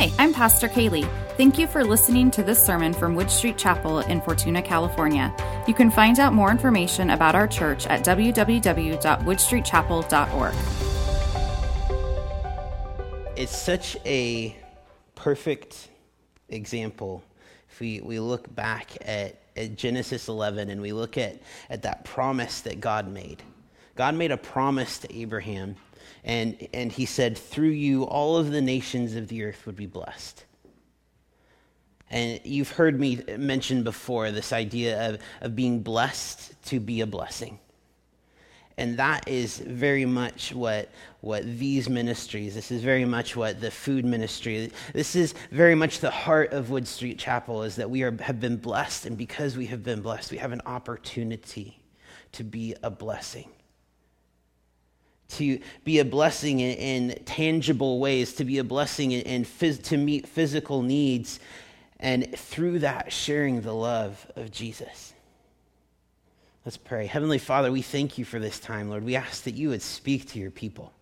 Hi, I'm Pastor Kaylee. Thank you for listening to this sermon from Wood Street Chapel in Fortuna, California. You can find out more information about our church at www.woodstreetchapel.org. It's such a perfect example if we, we look back at, at Genesis 11 and we look at, at that promise that God made. God made a promise to Abraham and, and he said, Through you, all of the nations of the earth would be blessed. And you've heard me mention before this idea of, of being blessed to be a blessing. And that is very much what, what these ministries, this is very much what the food ministry, this is very much the heart of Wood Street Chapel is that we are, have been blessed. And because we have been blessed, we have an opportunity to be a blessing to be a blessing in, in, tangible ways, to be a blessing in, in phys, to meet physical needs, and through that, sharing the love of Jesus. Let's pray. Heavenly Father, we thank you for this time, Lord. We ask that you would speak to your people,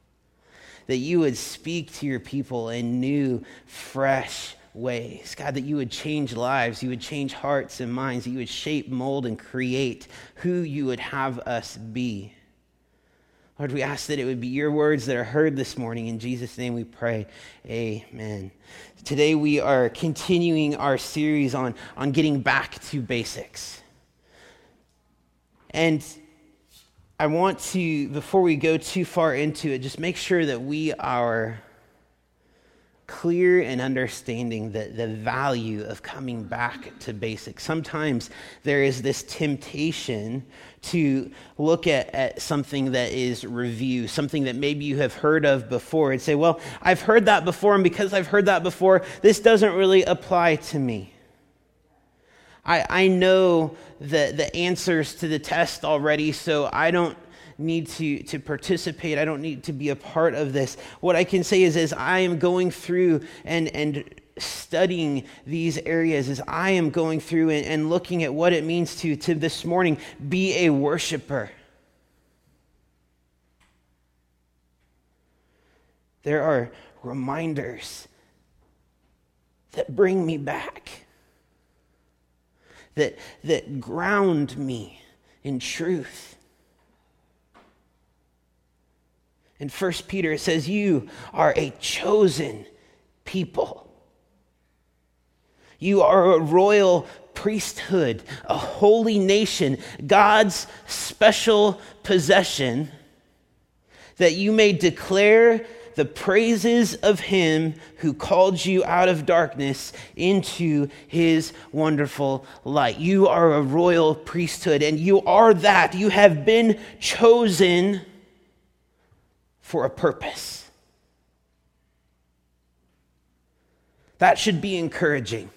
that you would speak to your people in new, fresh ways. God, that you would change lives, you would change hearts and minds, that you would shape, mold, and create who you would have us be. Lord, we ask that it would be your words that are heard this morning. In Jesus' name we pray. Amen. Today we are continuing our series on, on getting back to basics. And I want to, before we go too far into it, just make sure that we are clear and understanding the, the value of coming back to basics. Sometimes there is this temptation to look at, at something that is review, something that maybe you have heard of before, and say, Well, I've heard that before, and because I've heard that before, this doesn't really apply to me. I, I know the, the answers to the test already, so I don't need to, to participate. I don't need to be a part of this. What I can say is, as I am going through and, and studying these areas, as I am going through and, and looking at what it means to, to this morning be a worshiper. There are reminders that bring me back, that, that ground me in truth. In 1 Peter, it says, You are a chosen people. You are a royal priesthood, a holy nation, God's special possession, that you may declare the praises of him who called you out of darkness into his wonderful light. You are a royal priesthood, and you are that. You have been chosen for a purpose. That should be encouraging.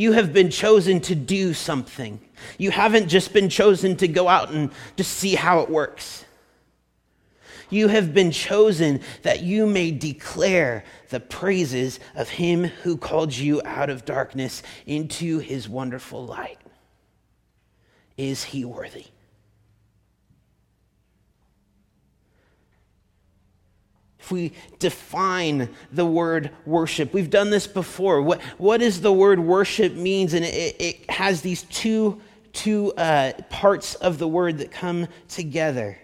You have been chosen to do something. You haven't just been chosen to go out and just see how it works. You have been chosen that you may declare the praises of him who called you out of darkness into his wonderful light. Is he worthy? If we define the word worship we've done this before. What, what does the word worship means? And it, it has these two two uh, parts of the word that come together.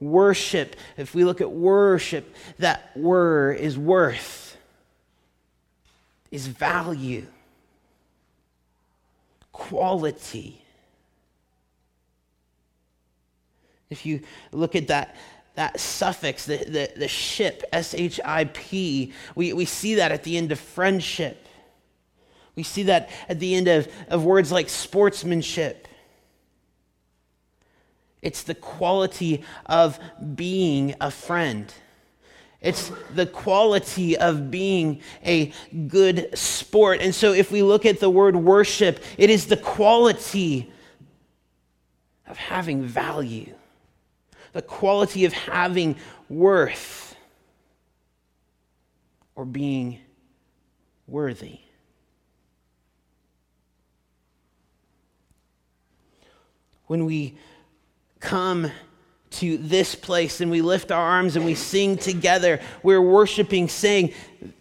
Worship. If we look at worship that word is worth is value quality. If you look at that that suffix, the, the, the ship, S H I P, we, we see that at the end of friendship. We see that at the end of, of words like sportsmanship. It's the quality of being a friend. It's the quality of being a good sport. And so, if we look at the word worship, it is the quality of having value the quality of having worth or being worthy. When we come to this place and we lift our arms and we sing together. We're worshiping, saying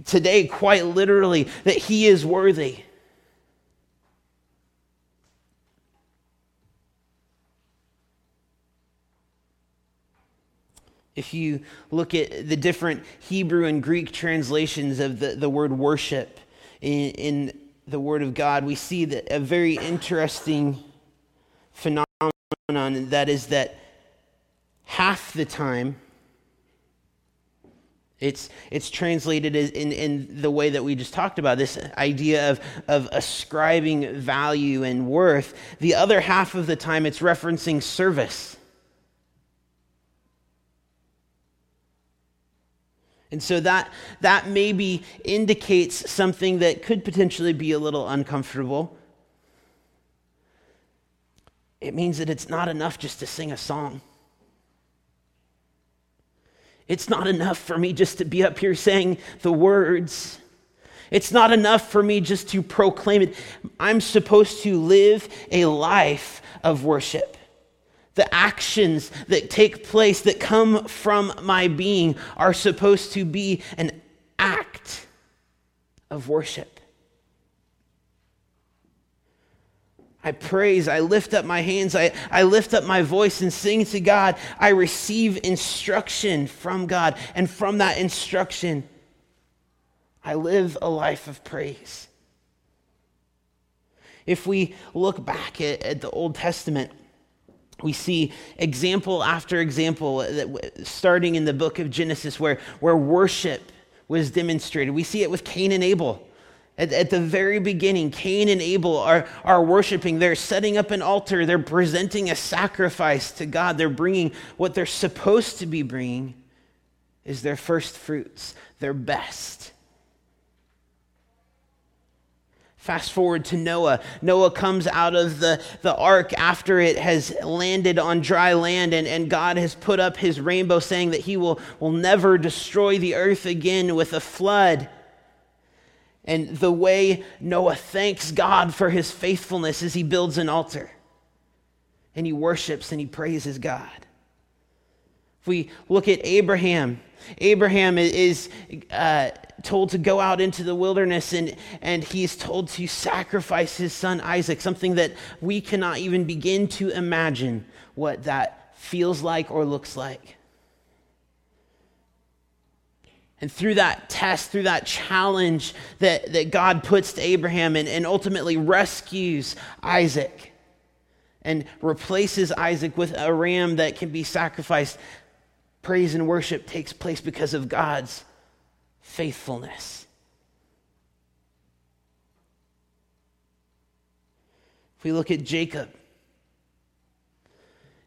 today, quite literally, that He is worthy. If you look at the different Hebrew and Greek translations of the, the word worship in, in the Word of God, we see that a very interesting phenomenon that is that half the time it's, it's translated in, in the way that we just talked about this idea of, of ascribing value and worth. The other half of the time, it's referencing service. And so that, that maybe indicates something that could potentially be a little uncomfortable. It means that it's not enough just to sing a song. It's not enough for me just to be up here saying the words. It's not enough for me just to proclaim it. I'm supposed to live a life of worship the actions that take place that come from my being are supposed to be an act of worship. I praise, I lift up my hands, I, I lift up my voice and sing to God. I receive instruction from God, and from that instruction, I live a life of praise. If we look back at, at the Old Testament, we see example after example starting in the book of Genesis where, where worship was demonstrated. We see it with Cain and Abel. At, at, the very beginning, Cain and Abel are, are worshiping. They're setting up an altar. They're presenting a sacrifice to God. They're bringing what they're supposed to be bringing is their first fruits, their best. Fast forward to Noah. Noah comes out of the, the ark after it has landed on dry land, and, and God has put up his rainbow saying that he will, will never destroy the earth again with a flood. And the way Noah thanks God for his faithfulness is he builds an altar and he worships and he praises God. We look at Abraham, Abraham is uh, told to go out into the wilderness and, and he's told to sacrifice his son Isaac, something that we cannot even begin to imagine what that feels like or looks like. And through that test, through that challenge that, that God puts to Abraham and, and ultimately rescues Isaac and replaces Isaac with a ram that can be sacrificed, praise and worship takes place because of God's faithfulness. If we look at Jacob,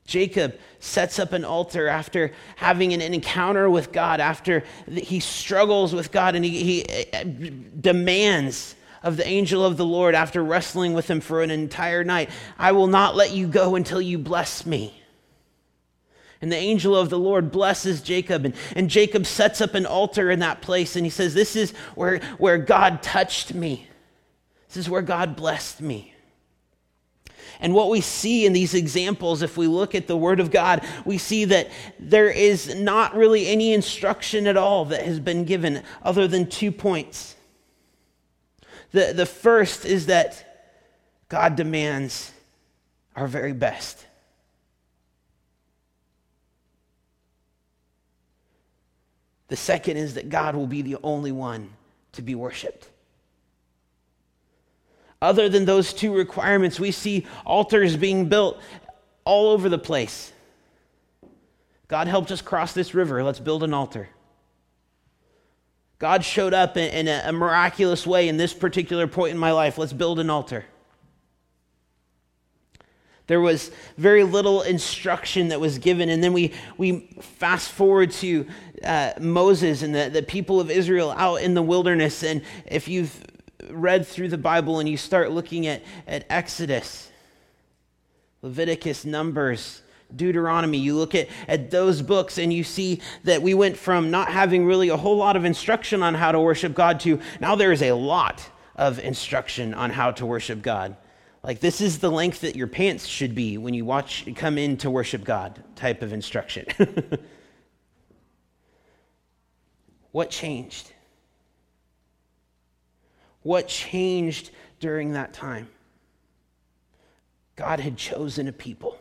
Jacob sets up an altar after having an encounter with God, after he struggles with God and he, he uh, demands of the angel of the Lord after wrestling with him for an entire night I will not let you go until you bless me. And the angel of the Lord blesses Jacob, and, and Jacob sets up an altar in that place, and he says, This is where, where God touched me. This is where God blessed me. And what we see in these examples, if we look at the Word of God, we see that there is not really any instruction at all that has been given other than two points. The, the first is that God demands our very best. The second is that God will be the only one to be worshiped. Other than those two requirements, we see altars being built all over the place. God helped us cross this river. Let's build an altar. God showed up in, a, a miraculous way in this particular point in my life. Let's build an altar. There was very little instruction that was given. And then we, we fast forward to uh, Moses and the, the people of Israel out in the wilderness. And if you've read through the Bible and you start looking at, at Exodus, Leviticus, Numbers, Deuteronomy, you look at, at those books and you see that we went from not having really a whole lot of instruction on how to worship God to now there is a lot of instruction on how to worship God. Like, this is the length that your pants should be when you watch come in to worship God type of instruction. what changed? What changed during that time? God had chosen a people.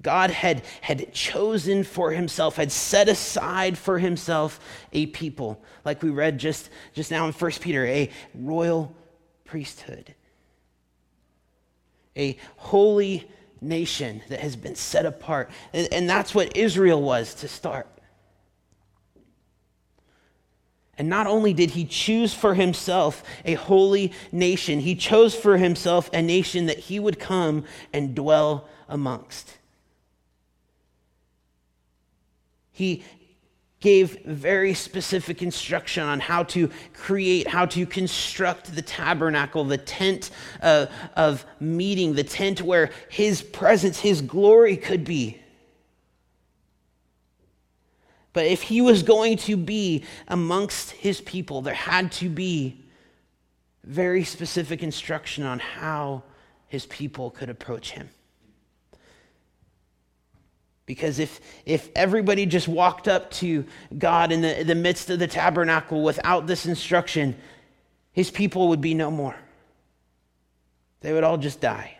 God had, had chosen for himself, had set aside for himself a people, like we read just, just now in 1 Peter, a royal priesthood, a holy nation that has been set apart. And, and that's what Israel was to start. And not only did he choose for himself a holy nation, he chose for himself a nation that he would come and dwell amongst. He gave very specific instruction on how to create, how to construct the tabernacle, the tent uh, of meeting, the tent where his presence, his glory could be. But if he was going to be amongst his people, there had to be very specific instruction on how his people could approach him. Because if, if everybody just walked up to God in the, the midst of the tabernacle without this instruction, his people would be no more. They would all just die.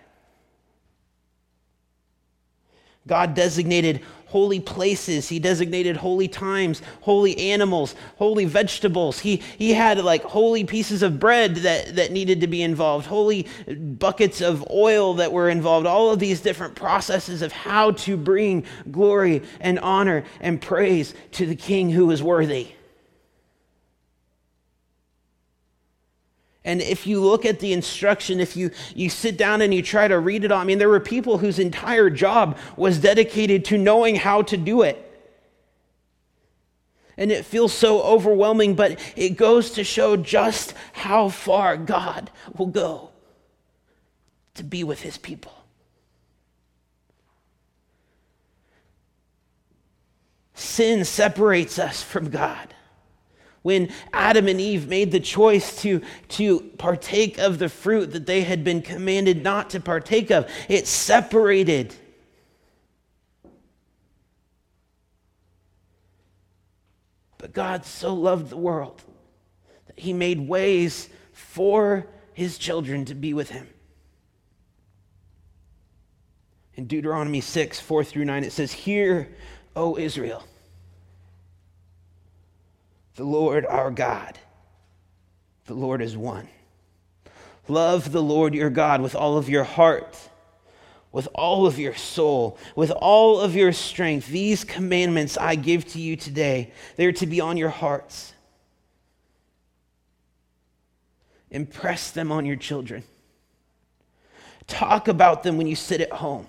God designated holy places. He designated holy times, holy animals, holy vegetables. He, he had like holy pieces of bread that, that needed to be involved, holy buckets of oil that were involved, all of these different processes of how to bring glory and honor and praise to the king who is worthy. And if you look at the instruction, if you, you sit down and you try to read it all, I mean, there were people whose entire job was dedicated to knowing how to do it. And it feels so overwhelming, but it goes to show just how far God will go to be with his people. Sin separates us from God when Adam and Eve made the choice to, to partake of the fruit that they had been commanded not to partake of, it separated. But God so loved the world that he made ways for his children to be with him. In Deuteronomy 6, 4 through 9, it says, Hear, O Israel the Lord our God. The Lord is one. Love the Lord your God with all of your heart, with all of your soul, with all of your strength. These commandments I give to you today, they're to be on your hearts. Impress them on your children. Talk about them when you sit at home.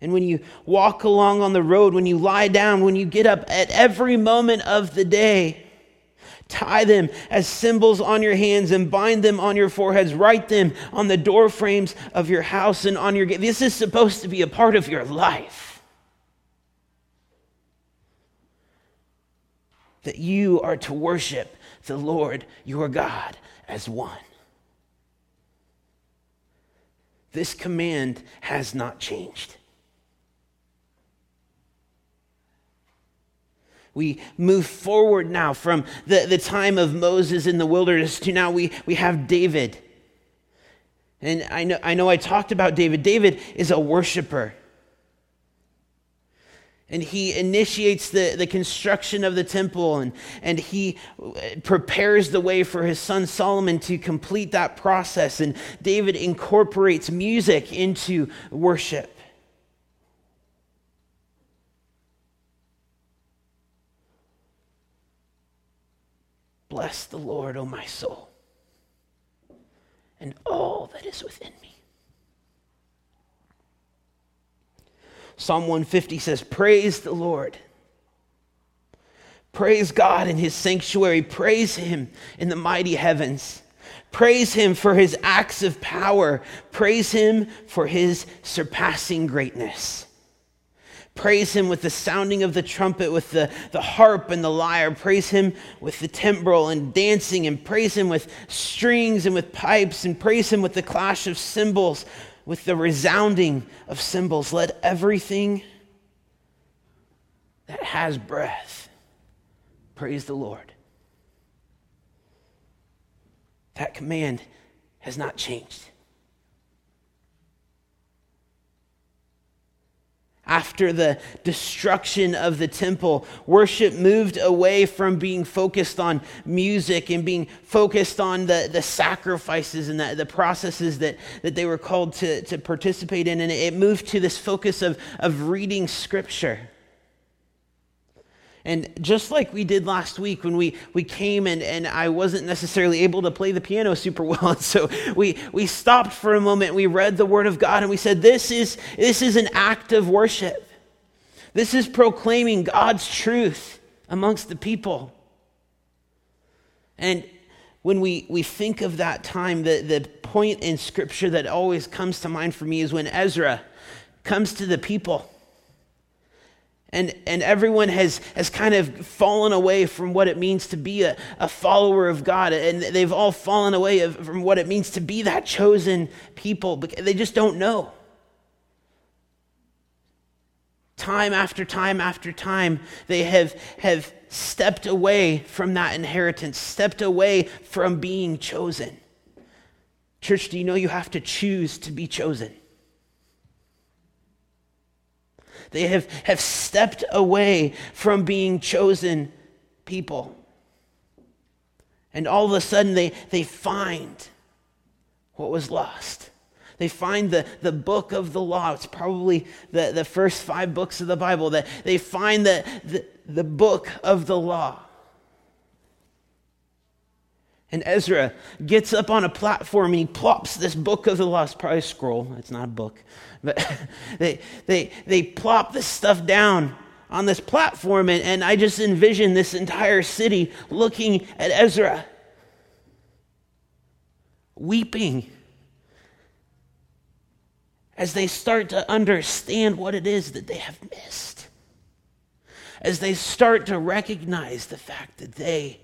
And when you walk along on the road, when you lie down, when you get up at every moment of the day, tie them as symbols on your hands and bind them on your foreheads. Write them on the door frames of your house and on your gate. This is supposed to be a part of your life. That you are to worship the Lord your God as one. This command has not changed. We move forward now from the, the time of Moses in the wilderness to now we, we have David. And I know, I know I talked about David. David is a worshiper. And he initiates the, the construction of the temple and, and he uh, prepares the way for his son Solomon to complete that process. And David incorporates music into worship. Bless the Lord, O my soul, and all that is within me. Psalm 150 says, Praise the Lord. Praise God in his sanctuary. Praise him in the mighty heavens. Praise him for his acts of power. Praise him for his surpassing greatness. Praise him with the sounding of the trumpet, with the, the harp and the lyre. Praise him with the timbrel and dancing, and praise him with strings and with pipes, and praise him with the clash of cymbals, with the resounding of cymbals. Let everything that has breath praise the Lord. That command has not changed. After the destruction of the temple, worship moved away from being focused on music and being focused on the, the sacrifices and the, the processes that, that they were called to, to participate in. And it moved to this focus of, of reading scripture. And just like we did last week when we, we came and, and I wasn't necessarily able to play the piano super well. And so we, we stopped for a moment, we read the Word of God, and we said, This is, this is an act of worship. This is proclaiming God's truth amongst the people. And when we, we think of that time, the, the point in Scripture that always comes to mind for me is when Ezra comes to the people and, and everyone has, has kind of fallen away from what it means to be a, a follower of God. And they've all fallen away of, from what it means to be that chosen people. They just don't know. Time after time after time, they have, have stepped away from that inheritance, stepped away from being chosen. Church, do you know you have to choose to be chosen? They have, have stepped away from being chosen people. And all of a sudden, they, they find what was lost. They find the, the book of the law. It's probably the, the first five books of the Bible. That they find the, the, the book of the law. And Ezra gets up on a platform and he plops this book of the probably a scroll, it's not a book. But they, they, they plop this stuff down on this platform, and, and I just envision this entire city looking at Ezra, weeping as they start to understand what it is that they have missed, as they start to recognize the fact that they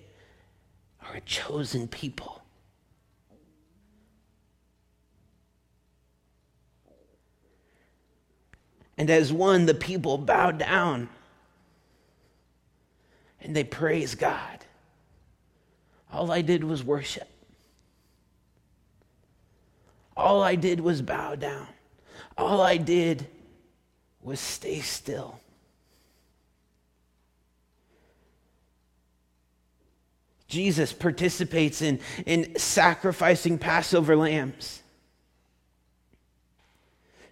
are a chosen people. And as one, the people bow down and they praise God. All I did was worship. All I did was bow down. All I did was stay still. Jesus participates in, in sacrificing Passover lambs.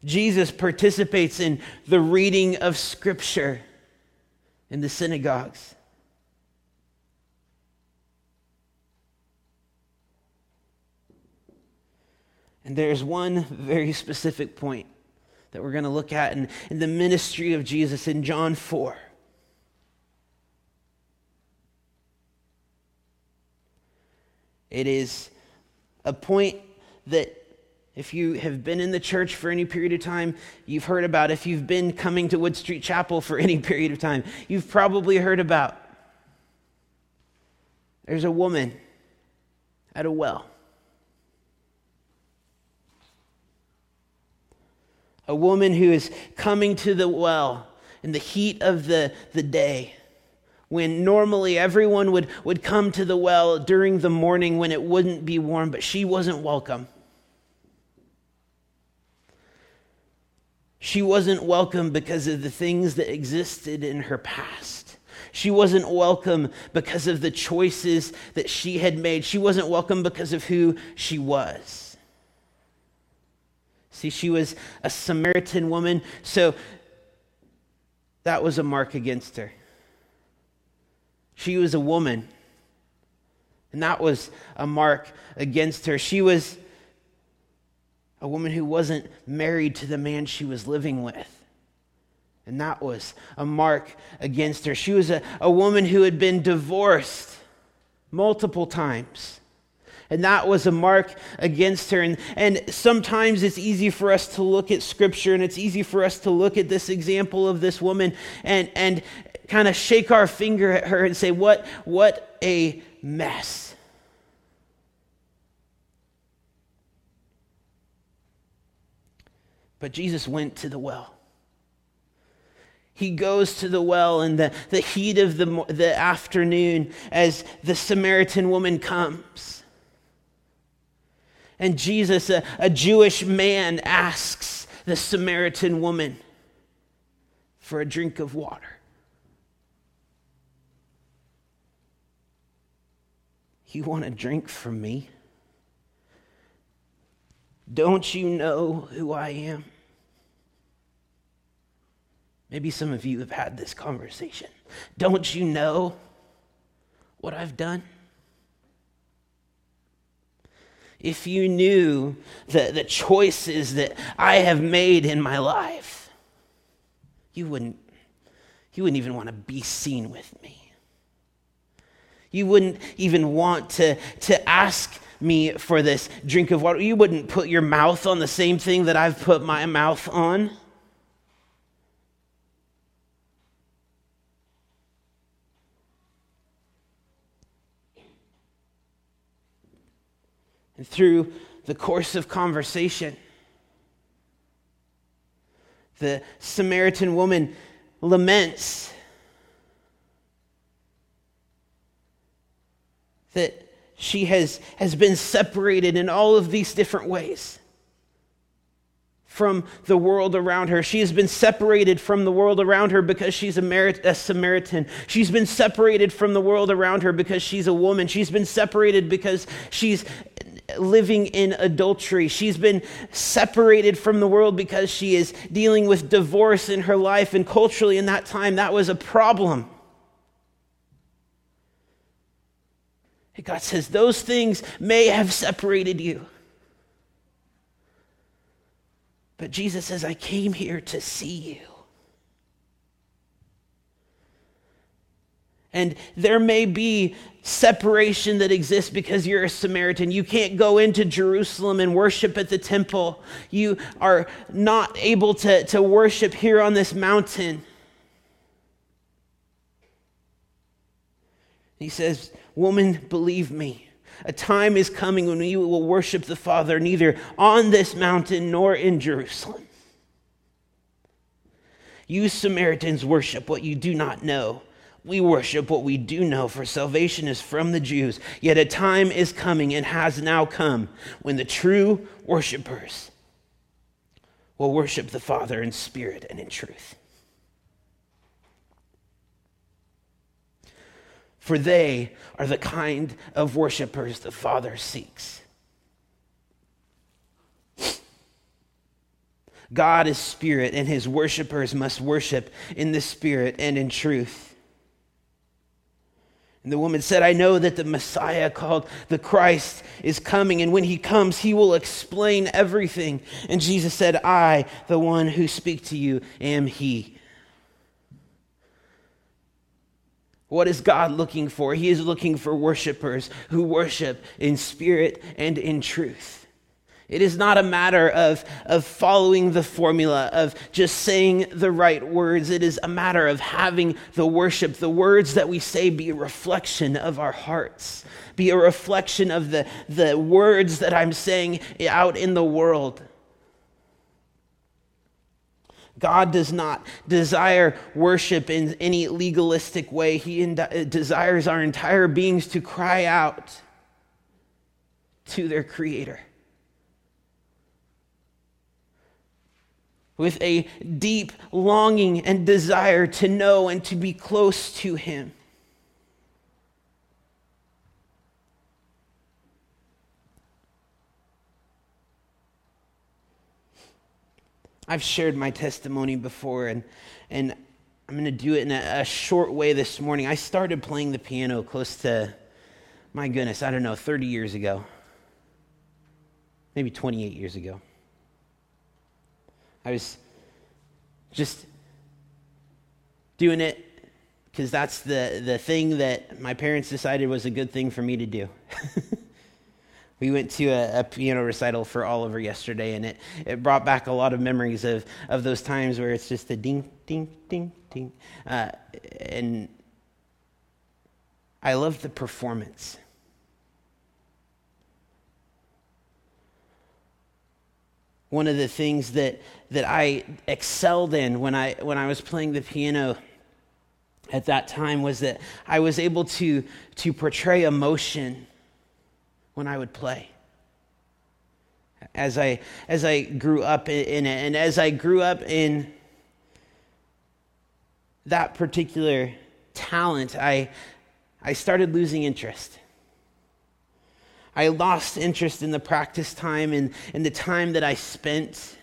Jesus participates in the reading of Scripture in the synagogues. And there's one very specific point that we're going to look at in, in the ministry of Jesus in John 4. It is a point that if you have been in the church for any period of time, you've heard about. If you've been coming to Wood Street Chapel for any period of time, you've probably heard about. There's a woman at a well. A woman who is coming to the well in the heat of the, the day when normally everyone would, would come to the well during the morning when it wouldn't be warm, but she wasn't welcome. She wasn't welcome because of the things that existed in her past. She wasn't welcome because of the choices that she had made. She wasn't welcome because of who she was. See, she was a Samaritan woman, so that was a mark against her. She was a woman. And that was a mark against her. She was a woman who wasn't married to the man she was living with. And that was a mark against her. She was a, a woman who had been divorced multiple times. And that was a mark against her. And, and sometimes it's easy for us to look at scripture and it's easy for us to look at this example of this woman and, and kind of shake our finger at her and say, What, what a mess. But Jesus went to the well. He goes to the well in the, the heat of the, the afternoon as the Samaritan woman comes. And Jesus, a, a Jewish man, asks the Samaritan woman for a drink of water. You want a drink from me? Don't you know who I am? Maybe some of you have had this conversation. Don't you know what I've done? If you knew the, the choices that I have made in my life, you wouldn't, you wouldn't even want to be seen with me. You wouldn't even want to, to ask me for this drink of water. You wouldn't put your mouth on the same thing that I've put my mouth on. And through the course of conversation, the Samaritan woman laments that she has, has been separated in all of these different ways from the world around her. She has been separated from the world around her because she's a, a, Samaritan. She's been separated from the world around her because she's a woman. She's been separated because she's living in adultery. She's been separated from the world because she is dealing with divorce in her life. And culturally, in that time, that was a problem. And God says, Those things may have separated you. But Jesus says, I came here to see you. And there may be separation that exists because you're a Samaritan. You can't go into Jerusalem and worship at the temple. You are not able to, to worship here on this mountain. He says, Woman, believe me. A time is coming when you will worship the Father neither on this mountain nor in Jerusalem. You Samaritans worship what you do not know. We worship what we do know, for salvation is from the Jews. Yet a time is coming and has now come when the true worshipers will worship the Father in spirit and in truth. For they are the kind of worshipers the Father seeks. God is spirit, and his worshipers must worship in the spirit and in truth. And the woman said, I know that the Messiah called the Christ is coming, and when he comes, he will explain everything. And Jesus said, I, the one who speak to you, am he. What is God looking for? He is looking for worshipers who worship in spirit and in truth. It is not a matter of, of following the formula, of just saying the right words. It is a matter of having the worship, the words that we say be a reflection of our hearts, be a reflection of the, the words that I'm saying out in the world. God does not desire worship in any legalistic way. He uh, desires our entire beings to cry out to their Creator. With a deep longing and desire to know and to be close to Him. I've shared my testimony before, and, and I'm going to do it in a, a, short way this morning. I started playing the piano close to, my goodness, I don't know, 30 years ago, maybe 28 years ago. I was just doing it because that's the, the thing that my parents decided was a good thing for me to do. We went to a, a, piano recital for Oliver yesterday, and it, it brought back a lot of memories of, of those times where it's just a ding, ding, ding, ding. Uh, and I love the performance. One of the things that, that I excelled in when I, when I was playing the piano at that time was that I was able to, to portray emotion when I would play. As I, as I grew up in it, and as I grew up in that particular talent, I, I started losing interest. I lost interest in the practice time and, and the time that I spent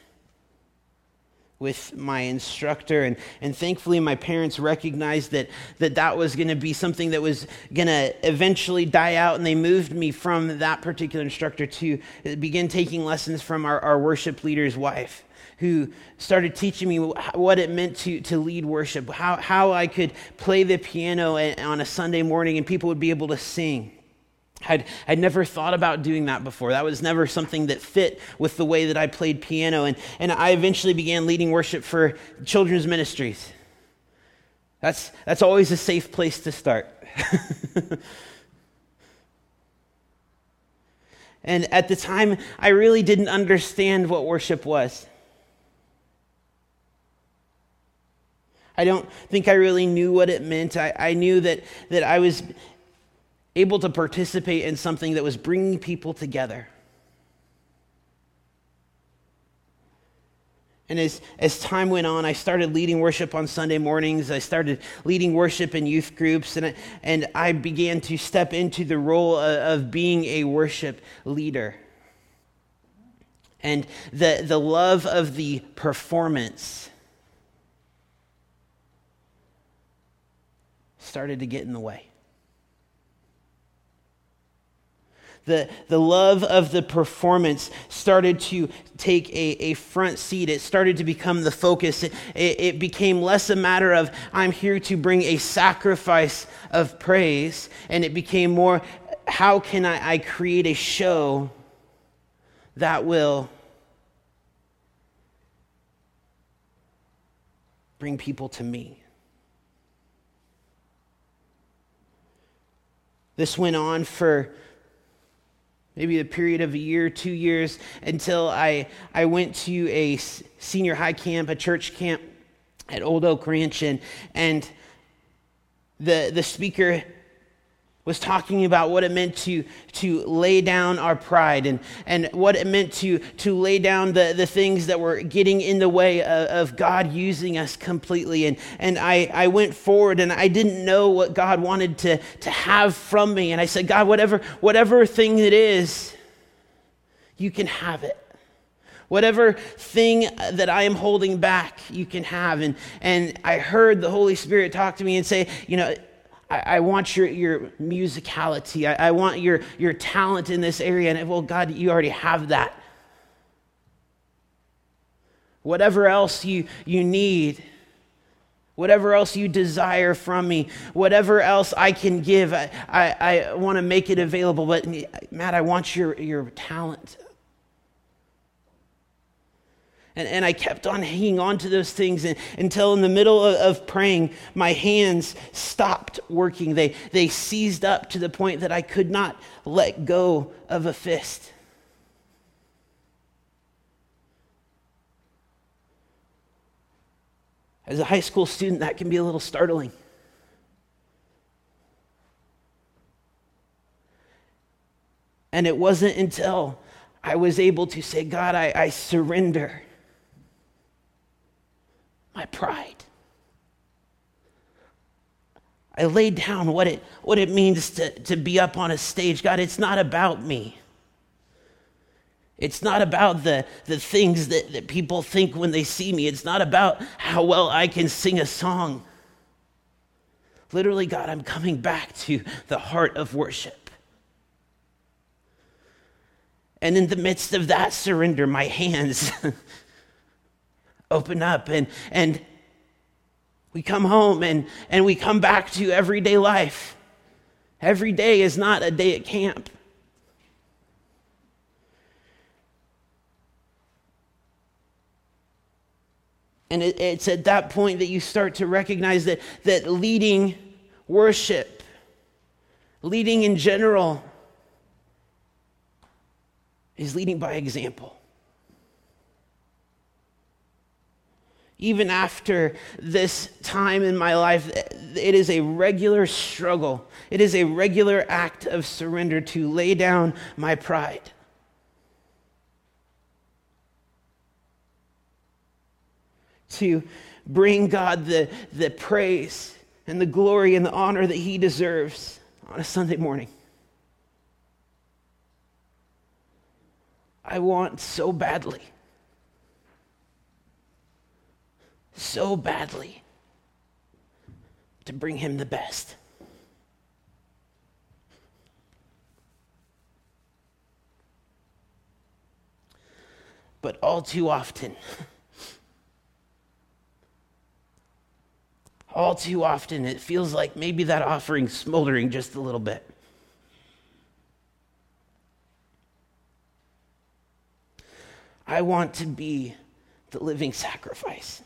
with my instructor. And, and thankfully, my parents recognized that that, that was going to be something that was going to eventually die out. And they moved me from that particular instructor to begin taking lessons from our, our worship leader's wife. Who started teaching me what it meant to, to lead worship, how, how I could play the piano on a Sunday morning and people would be able to sing I'd, I'd never thought about doing that before. That was never something that fit with the way that I played piano. And, and I eventually began leading worship for children's ministries. That's, that's always a safe place to start. and at the time, I really didn't understand what worship was. I don't think I really knew what it meant. I, I knew that, that I was able to participate in something that was bringing people together. And as, as time went on, I started leading worship on Sunday mornings. I started leading worship in youth groups, and I, and I began to step into the role of, of being a worship leader. And the, the love of the performance started to get in the way. The, the love of the performance started to take a, a front seat. It started to become the focus. It, it, became less a matter of, I'm here to bring a sacrifice of praise, and it became more, how can I, I create a show that will bring people to me? This went on for maybe a period of a year, two years, until I, I went to a senior high camp, a church camp at Old Oak Ranch, and, and the, the speaker was talking about what it meant to, to lay down our pride and, and what it meant to, to lay down the, the things that were getting in the way of, of God using us completely. And, and I, I went forward and I didn't know what God wanted to, to have from me. And I said, God, whatever, whatever thing it is, you can have it. Whatever thing that I am holding back, you can have. And, and I heard the Holy Spirit talk to me and say, you know, I, I want your, your musicality. I, I want your, your talent in this area. And well, God, you already have that. Whatever else you, you need, whatever else you desire from me, whatever else I can give, I, I, I want to make it available. But Matt, I want your, your talent. And, and I kept on hanging on to those things and, until in the middle of, of praying, my hands stopped working. They, they seized up to the point that I could not let go of a fist. As a high school student, that can be a little startling. And it wasn't until I was able to say, God, I, I surrender my pride. I laid down what it, what it means to, to be up on a stage. God, it's not about me. It's not about the, the things that, that people think when they see me. It's not about how well I can sing a song. Literally, God, I'm coming back to the heart of worship. And in the midst of that surrender, my hands open up and and we come home and and we come back to everyday life. Every day is not a day at camp. And it, it's at that point that you start to recognize that that leading worship leading in general is leading by example. Even after this time in my life, it is a regular struggle. It is a regular act of surrender to lay down my pride. To bring God the, the praise and the glory and the honor that He deserves on a Sunday morning. I want so badly so badly to bring him the best. But all too often, all too often, it feels like maybe that offering's smoldering just a little bit. I want to be the living sacrifice.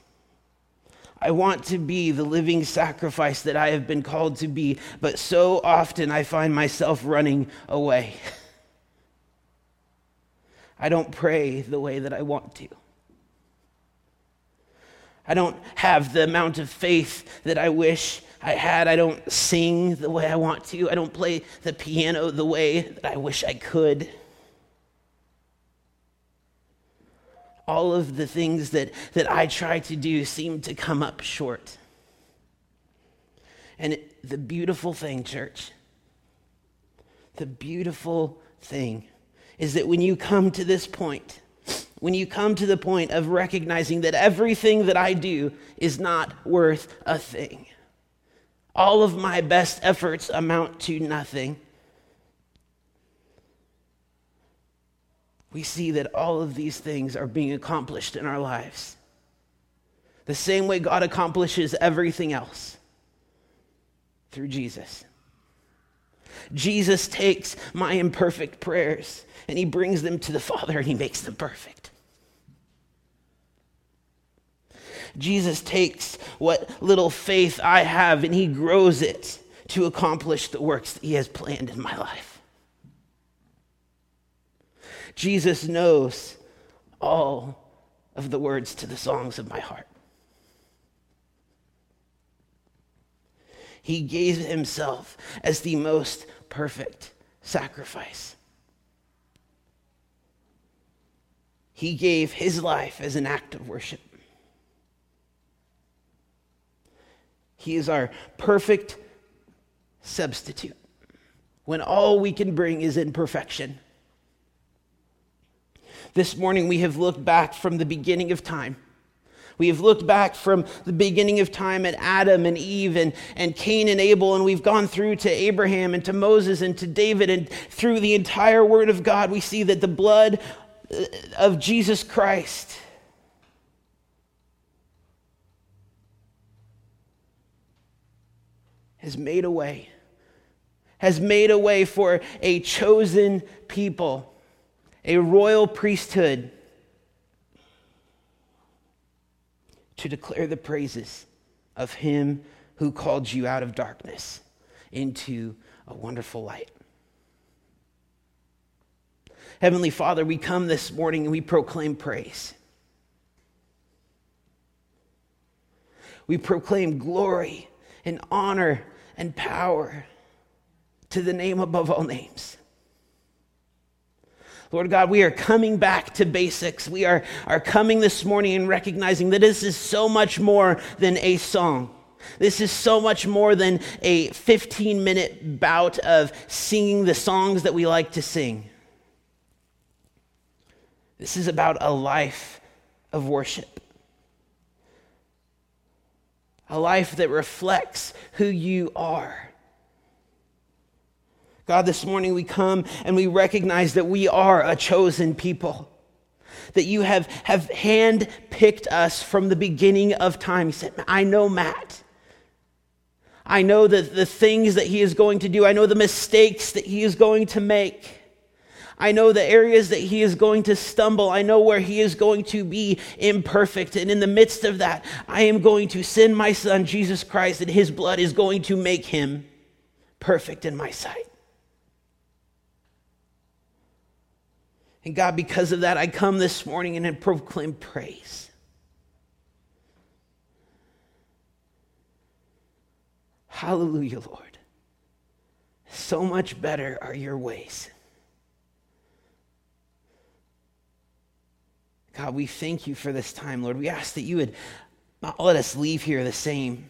I want to be the living sacrifice that I have been called to be, but so often I find myself running away. I don't pray the way that I want to. I don't have the amount of faith that I wish I had. I don't sing the way I want to. I don't play the piano the way that I wish I could. All of the things that, that I try to do seem to come up short. And it, the beautiful thing, church, the beautiful thing is that when you come to this point, when you come to the point of recognizing that everything that I do is not worth a thing, all of my best efforts amount to nothing. We see that all of these things are being accomplished in our lives. The same way God accomplishes everything else through Jesus. Jesus takes my imperfect prayers and he brings them to the Father and he makes them perfect. Jesus takes what little faith I have and he grows it to accomplish the works that he has planned in my life. Jesus knows all of the words to the songs of my heart. He gave himself as the most perfect sacrifice. He gave his life as an act of worship. He is our perfect substitute when all we can bring is imperfection. This morning we have looked back from the beginning of time. We have looked back from the beginning of time at Adam and Eve and, and Cain and Abel, and we've gone through to Abraham and to Moses and to David, and through the entire Word of God, we see that the blood uh, of Jesus Christ has made a way, has made a way for a chosen people a royal priesthood to declare the praises of him who called you out of darkness into a wonderful light. Heavenly Father, we come this morning and we proclaim praise. We proclaim glory and honor and power to the name above all names. Lord God, we are coming back to basics. We are, are coming this morning and recognizing that this is so much more than a song. This is so much more than a 15 minute bout of singing the songs that we like to sing. This is about a life of worship, a life that reflects who you are. God, this morning we come and we recognize that we are a chosen people. That you have, have hand picked us from the beginning of time. He said, I know Matt. I know that the things that he is going to do. I know the mistakes that he is going to make. I know the areas that he is going to stumble. I know where he is going to be imperfect. And in the midst of that, I am going to send my son, Jesus Christ, and his blood is going to make him perfect in my sight. And God, because of that, I come this morning and I proclaim praise. Hallelujah, Lord. So much better are your ways. God, we thank you for this time, Lord. We ask that you would not let us leave here the same.